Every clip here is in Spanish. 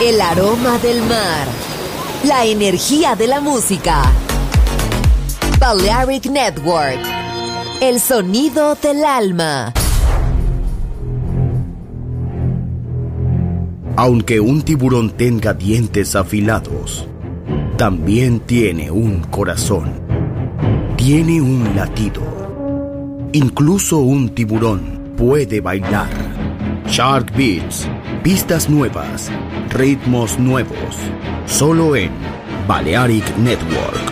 El aroma del mar. La energía de la música. Balearic Network. El sonido del alma. Aunque un tiburón tenga dientes afilados, también tiene un corazón. Tiene un latido. Incluso un tiburón puede bailar. Shark Beats, pistas nuevas, ritmos nuevos, solo en Balearic Network.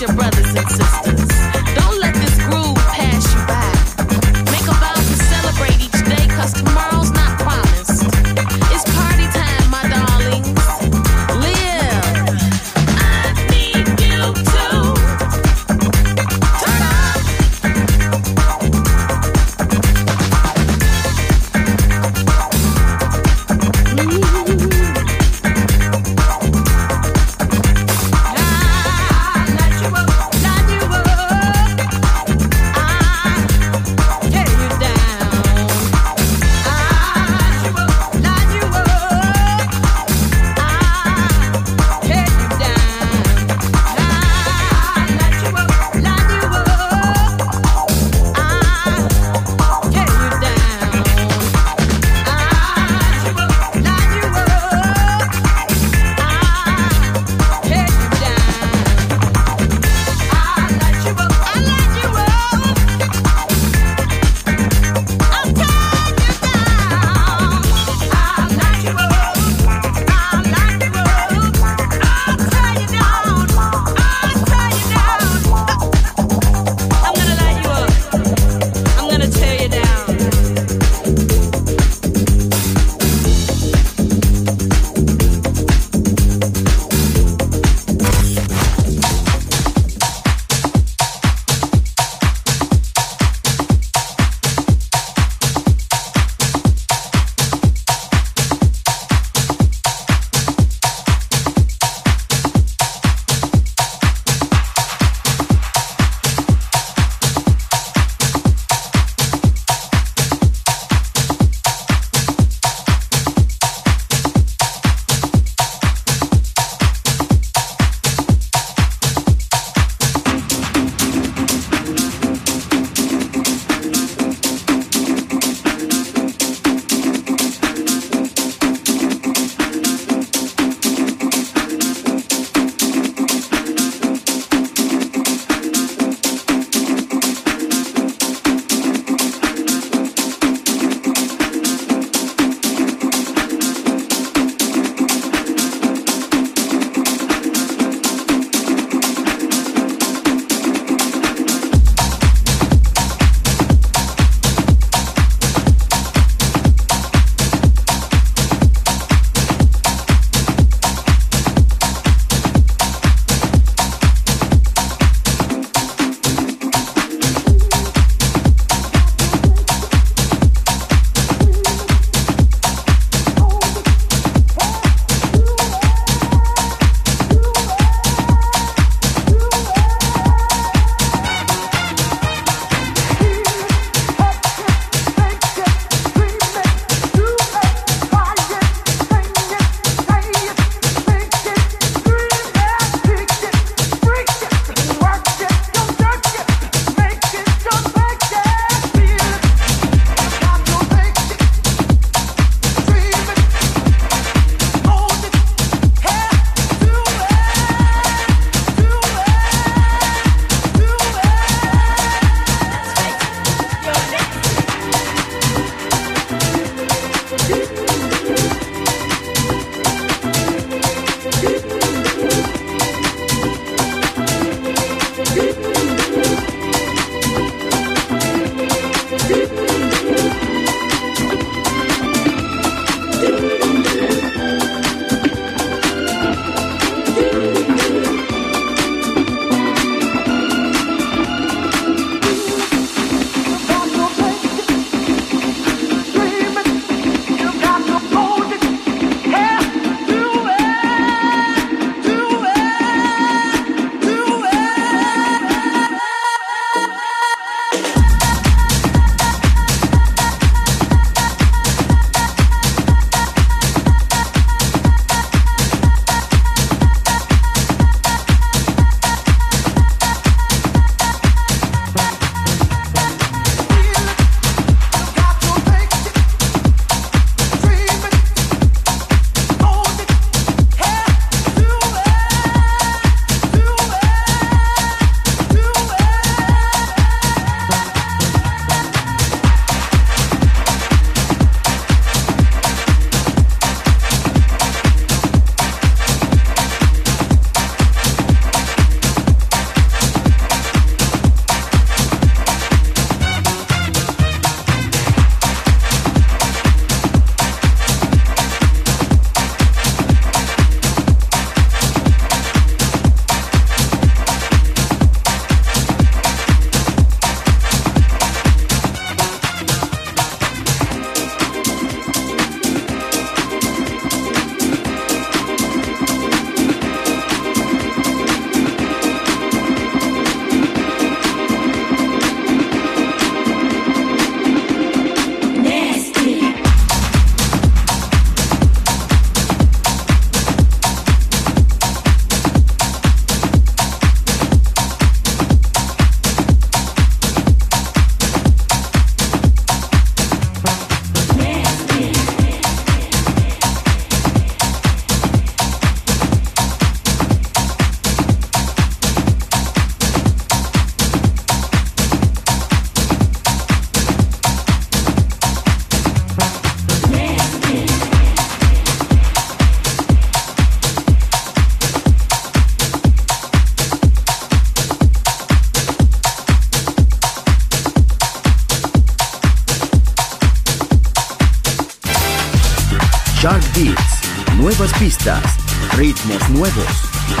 your brothers.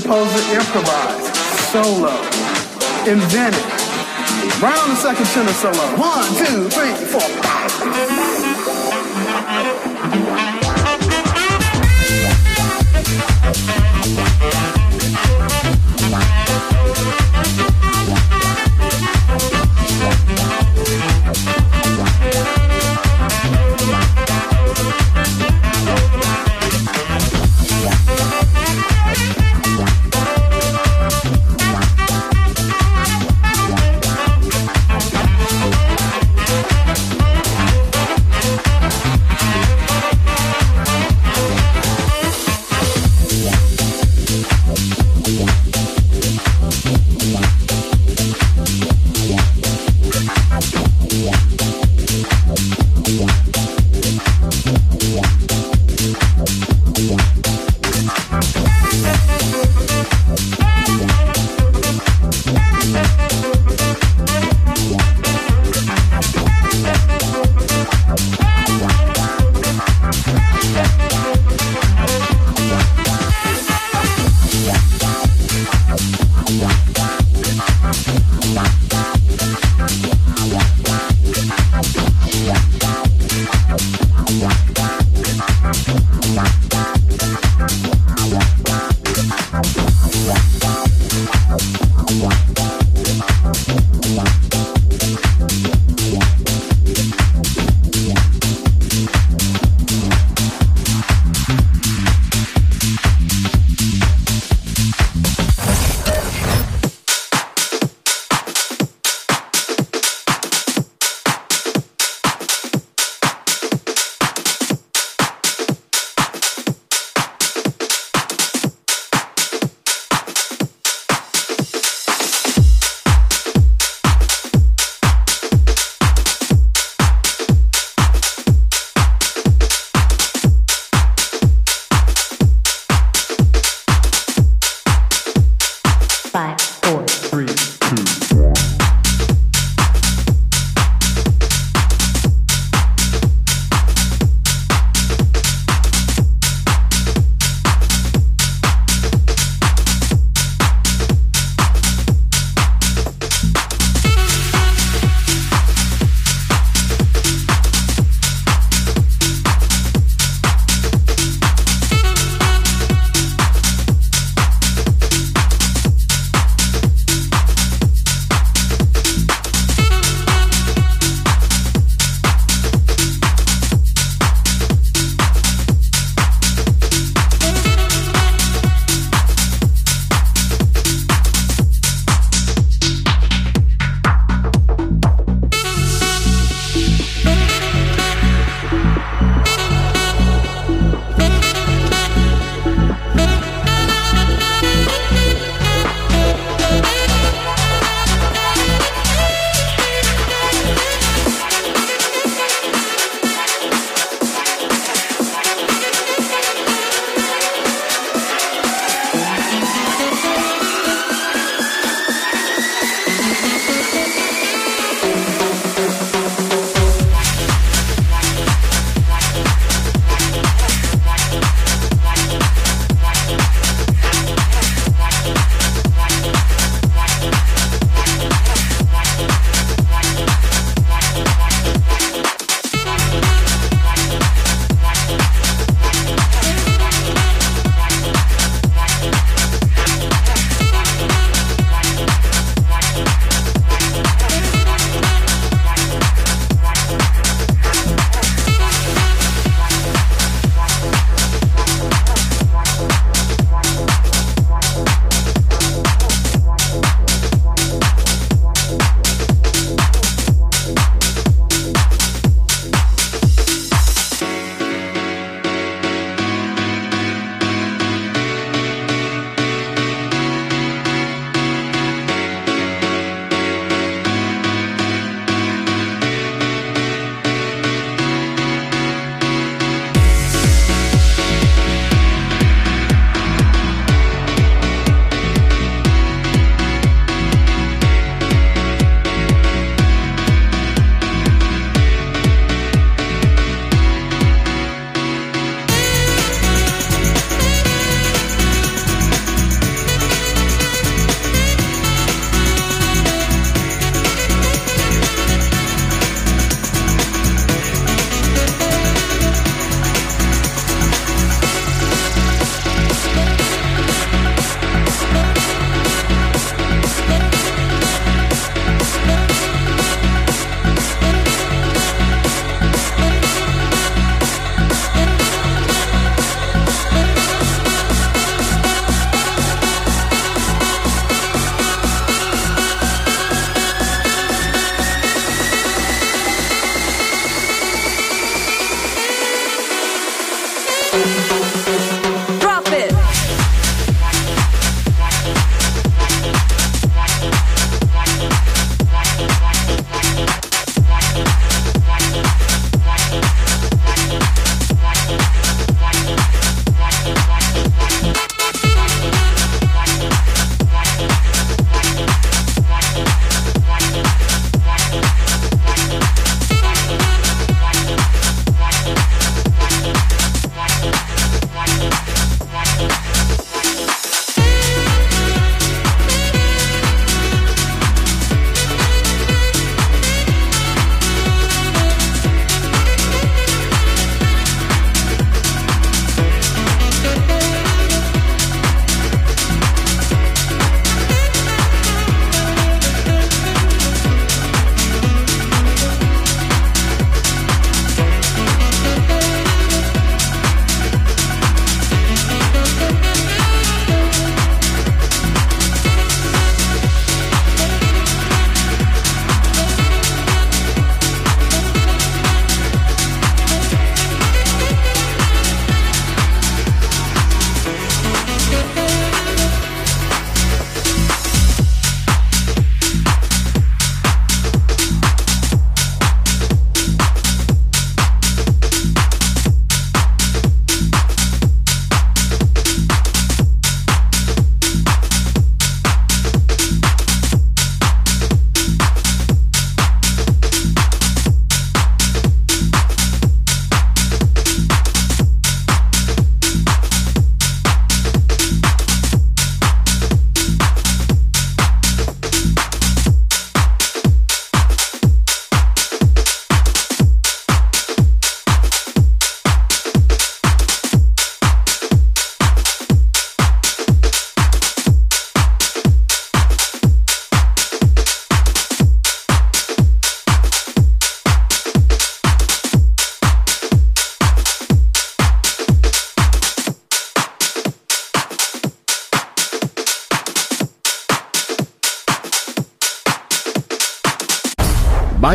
Supposed to improvise, solo, invent it. Right on the second tenor solo. One, two, three, four, five.